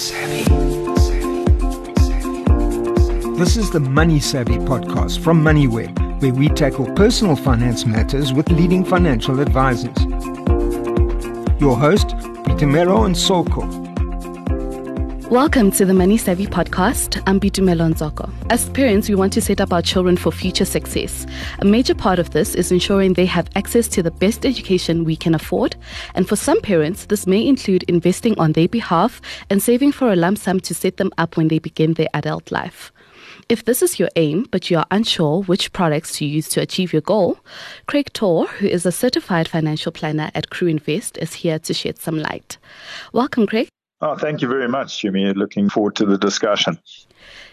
savvy. This is the Money Savvy podcast from MoneyWeb, where we tackle personal finance matters with leading financial advisors. Your host, Boitumelo Ntsoko. Welcome to the Money Savvy podcast. I'm Boitumelo Ntsoko. As parents, we want to set up our children for future success. A major part of this is ensuring they have access to the best education we can afford. And for some parents, this may include investing on their behalf and saving for a lump sum to set them up when they begin their adult life. If this is your aim, but you are unsure which products to use to achieve your goal, Craig Torr, who is a certified financial planner at Crue Invest, is here to shed some light. Welcome, Craig. Oh, thank you very much, Jimmy. Looking forward to the discussion.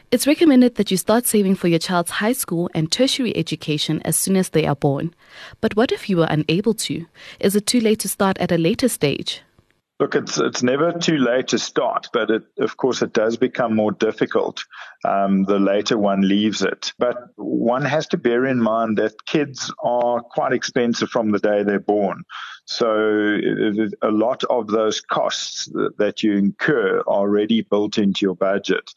It's recommended that you start saving for your child's high school and tertiary education as soon as they are born. But what if you are unable to? Is it too late to start at a later stage? Look, it's it's never too late to start, but it, of course it does become more difficult um, the later one leaves it. But one has to bear in mind that kids are quite expensive from the day they're born. So a lot of those costs that you incur are already built into your budget.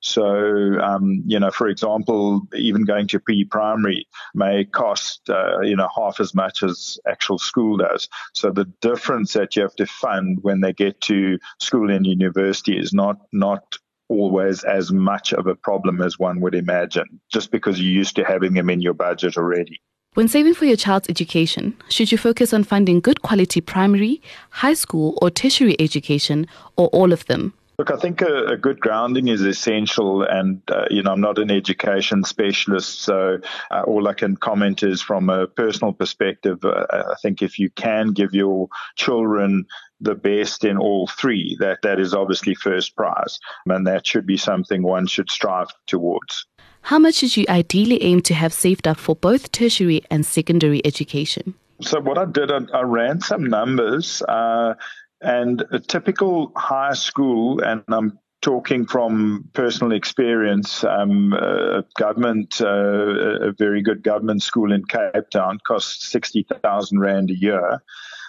So, um, you know, for example, even going to pre-primary may cost, uh, you know, half as much as actual school does. So the difference that you have to fund when they get to school and university is not not always as much of a problem as one would imagine, just because you're used to having them in your budget already. When saving for your child's education, should you focus on funding good quality primary, high school, or tertiary education, or all of them? Look, I think a, a good grounding is essential, and uh, you know I'm not an education specialist, so uh, all I can comment is from a personal perspective. Uh, I think if you can give your children the best in all three, that that is obviously first prize, and that should be something one should strive towards. How much should you ideally aim to have saved up for both tertiary and secondary education? So what I did, I, I ran some numbers, uh, and a typical high school, and I'm talking from personal experience, um, a government, uh, a very good government school in Cape Town costs 60,000 Rand a year.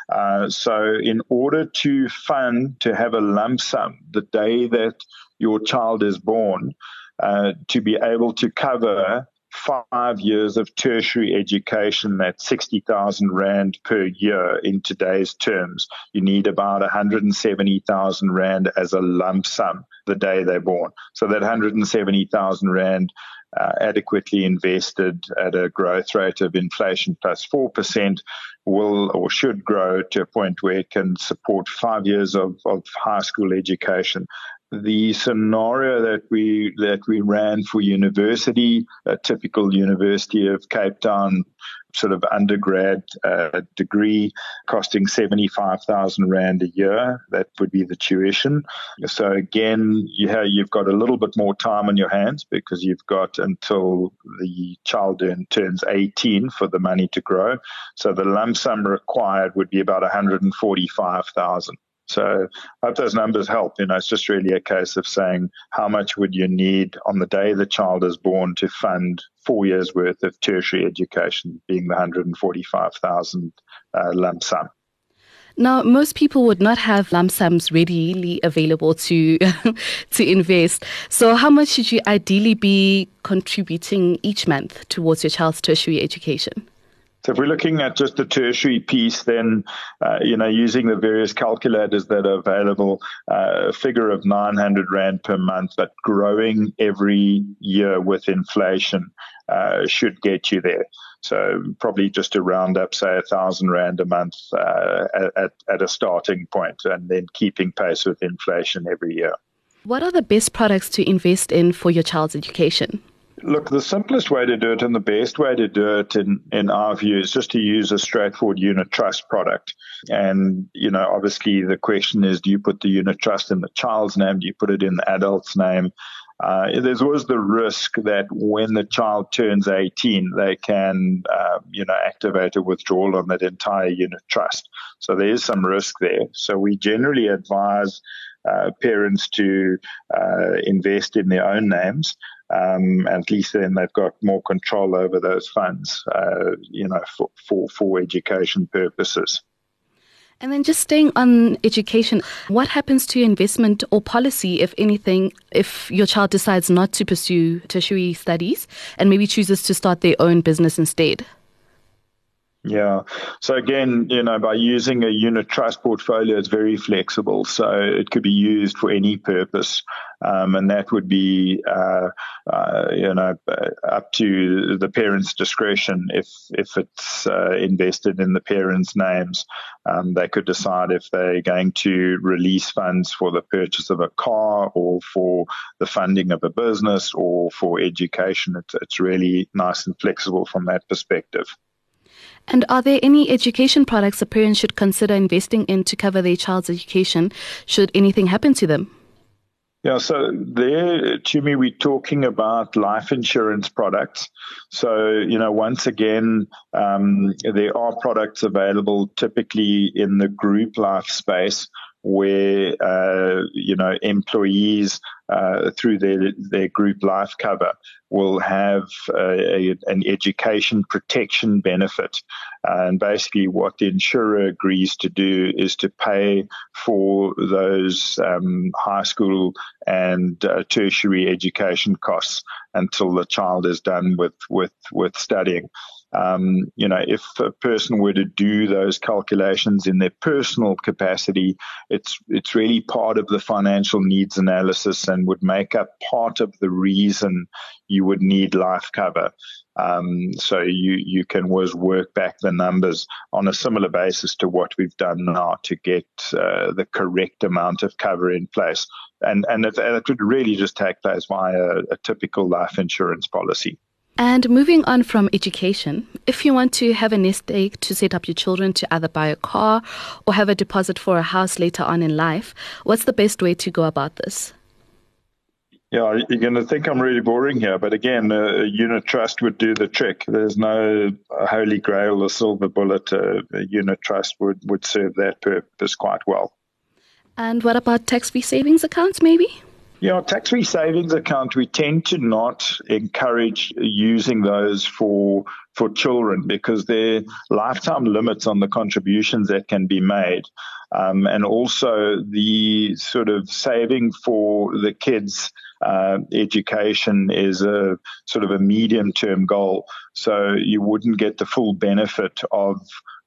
Uh, so, in order to fund, to have a lump sum the day that your child is born, uh, to be able to cover five years of tertiary education at 60,000 Rand per year in today's terms, you need about 170,000 Rand as a lump sum the day they're born. So that 170,000 Rand uh, adequately invested at a growth rate of inflation plus 4% will or should grow to a point where it can support five years of, of high school education the scenario that we that we ran for university, a typical University of Cape Town sort of undergrad uh, degree costing 75,000 Rand a year. That would be the tuition. So again, you have, you've got a little bit more time on your hands because you've got until the child turns 18 for the money to grow. So the lump sum required would be about 145,000. So I hope those numbers help. You know, it's just really a case of saying how much would you need on the day the child is born to fund four years worth of tertiary education, being the 145,000 uh, lump sum. Now, most people would not have lump sums readily available to to invest. So, how much should you ideally be contributing each month towards your child's tertiary education? So if we're looking at just the tertiary piece, then uh, you know using the various calculators that are available, uh, a figure of 900 rand per month, but growing every year with inflation uh, should get you there. So probably just to round up, say a thousand rand a month uh, at, at a starting point, and then keeping pace with inflation every year. What are the best products to invest in for your child's education? Look, the simplest way to do it and the best way to do it in, in our view is just to use a straightforward unit trust product. And, you know, obviously the question is, do you put the unit trust in the child's name? Do you put it in the adult's name? Uh, there's always the risk that when the child turns 18, they can, uh, you know, activate a withdrawal on that entire unit trust. So there is some risk there. So we generally advise uh, parents to uh, invest in their own names um, at least then they've got more control over those funds, uh, you know, for, for, for education purposes. And then just staying on education, what happens to your investment or policy, if anything, if your child decides not to pursue tertiary studies and maybe chooses to start their own business instead? Yeah. So again, you know, by using a unit trust portfolio, it's very flexible. So it could be used for any purpose. Um, and that would be, uh, uh, you know, up to the parents' discretion. If if it's uh, invested in the parents' names, um, they could decide if they're going to release funds for the purchase of a car, or for the funding of a business, or for education. It's, it's really nice and flexible from that perspective. And are there any education products a parent should consider investing in to cover their child's education should anything happen to them? Yeah, so there, Jimmy, we're talking about life insurance products. So, you know, once again, um, there are products available typically in the group life space where, uh, you know, employees uh, through their, their group life cover will have a, an education protection benefit. And basically, what the insurer agrees to do is to pay for those um, high school and uh, tertiary education costs until the child is done with, with, with studying. Um, you know, if a person were to do those calculations in their personal capacity, it's it's really part of the financial needs analysis and would make up part of the reason you would need life cover. Um, so you you can always work back the numbers on a similar basis to what we've done now to get uh, the correct amount of cover in place, and and it, it would really just take place via a typical life insurance policy. And moving on from education, if you want to have a nest egg to set up your children to either buy a car or have a deposit for a house later on in life, what's the best way to go about this? Yeah, you're going to think I'm really boring here, but again, a, unit trust would do the trick. There's no holy grail or silver bullet. A, unit trust would, would serve that purpose quite well. And what about tax free savings accounts, maybe? Yeah, tax-free savings account, we tend to not encourage using those for for children because there are lifetime limits on the contributions that can be made. Um, and also the sort of saving for the kids' uh, education is a sort of a medium term goal. So you wouldn't get the full benefit of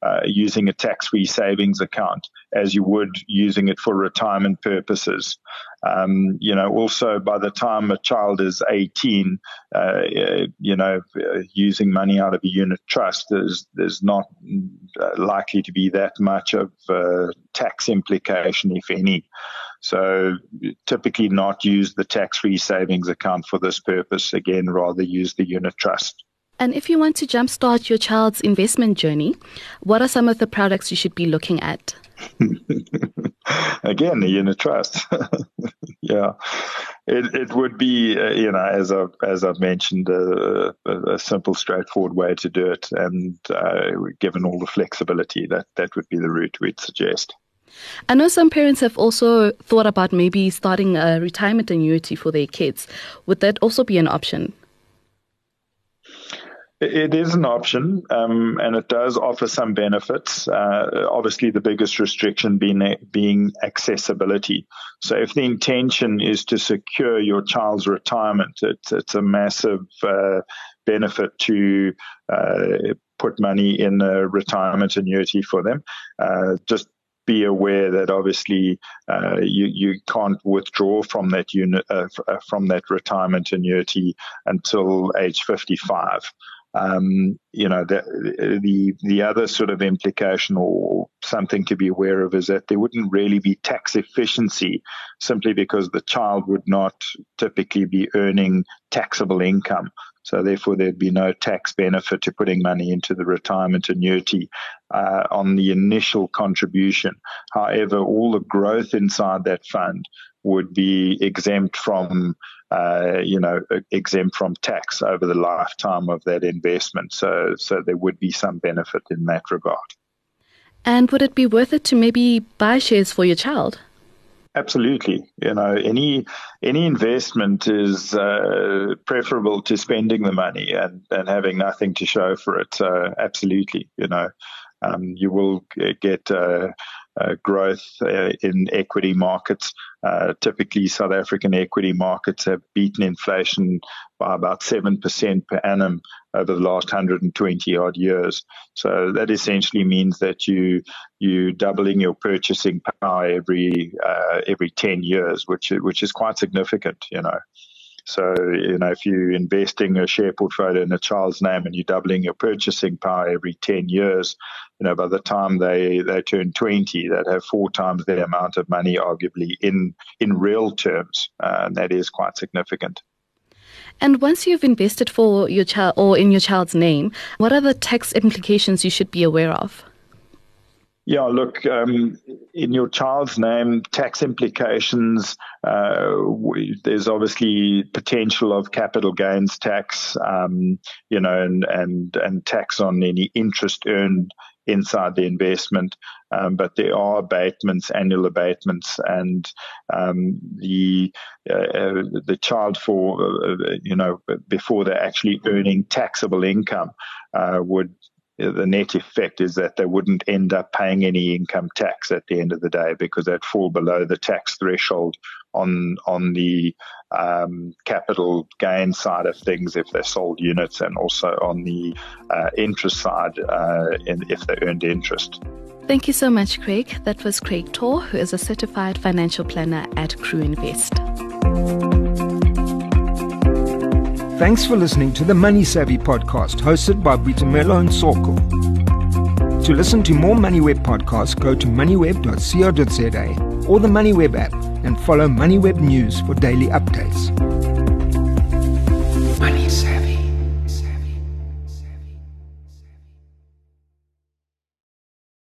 uh, using a tax-free savings account as you would using it for retirement purposes. Um, you know, also by the time a child is 18, uh, you know, using money out of a unit trust, there's there's not uh, likely to be that much of uh, tax implication, if any. So typically not use the tax-free savings account for this purpose. Again, rather use the unit trust. And if you want to jumpstart your child's investment journey, what are some of the products you should be looking at? Again, unit trust. yeah, it it would be uh, you know as I as I've mentioned a, a, simple, straightforward way to do it, and uh, given all the flexibility, that that would be the route we'd suggest. I know some parents have also thought about maybe starting a retirement annuity for their kids. Would that also be an option? It is an option, um, and it does offer some benefits. Uh, obviously, the biggest restriction being being accessibility. So, if the intention is to secure your child's retirement, it's, it's a massive uh, benefit to uh, put money in a retirement annuity for them. Uh, just be aware that obviously uh, you you can't withdraw from that unit uh, uh from that retirement annuity until age 55. Um, you know, the, the, the other sort of implication or something to be aware of is that there wouldn't really be tax efficiency simply because the child would not typically be earning taxable income. So therefore, there'd be no tax benefit to putting money into the retirement annuity uh, on the initial contribution. However, all the growth inside that fund would be exempt from uh, you know, exempt from tax over the lifetime of that investment. So, so there would be some benefit in that regard. And would it be worth it to maybe buy shares for your child? Absolutely. You know, any any investment is uh, preferable to spending the money and, and having nothing to show for it. So, absolutely. You know, um, you will get uh, uh, growth uh, in equity markets. Uh, typically, South African equity markets have beaten inflation by about 7% per annum over the last 120 odd years. So that essentially means that you you doubling your purchasing power every uh, every 10 years, which which is quite significant, you know. So, you know, if you're investing a share portfolio in a child's name and you're doubling your purchasing power every 10 years, you know, by the time they, they turn 20, they'd have four times the amount of money, arguably, in, in real terms. Uh, and that is quite significant. And once you've invested for your child or in your child's name, what are the tax implications you should be aware of? Yeah, look, um, in your child's name, tax implications, uh, we, there's obviously potential of capital gains tax, um, you know, and, and, and tax on any interest earned inside the investment. Um, but there are abatements, annual abatements, and um, the uh, uh the child for uh, uh, you know before they're actually earning taxable income uh, would the net effect is that they wouldn't end up paying any income tax at the end of the day because they'd fall below the tax threshold on on the um, capital gain side of things if they sold units and also on the uh, interest side uh, in, if they earned interest. Thank you so much, Craig. That was Craig Torr, who is a certified financial planner at Crue Invest. Thanks for listening to the Money Savvy podcast hosted by Boitumelo Ntsoko. To listen to more MoneyWeb podcasts, go to moneyweb.co.za or the MoneyWeb app and follow MoneyWeb News for daily updates.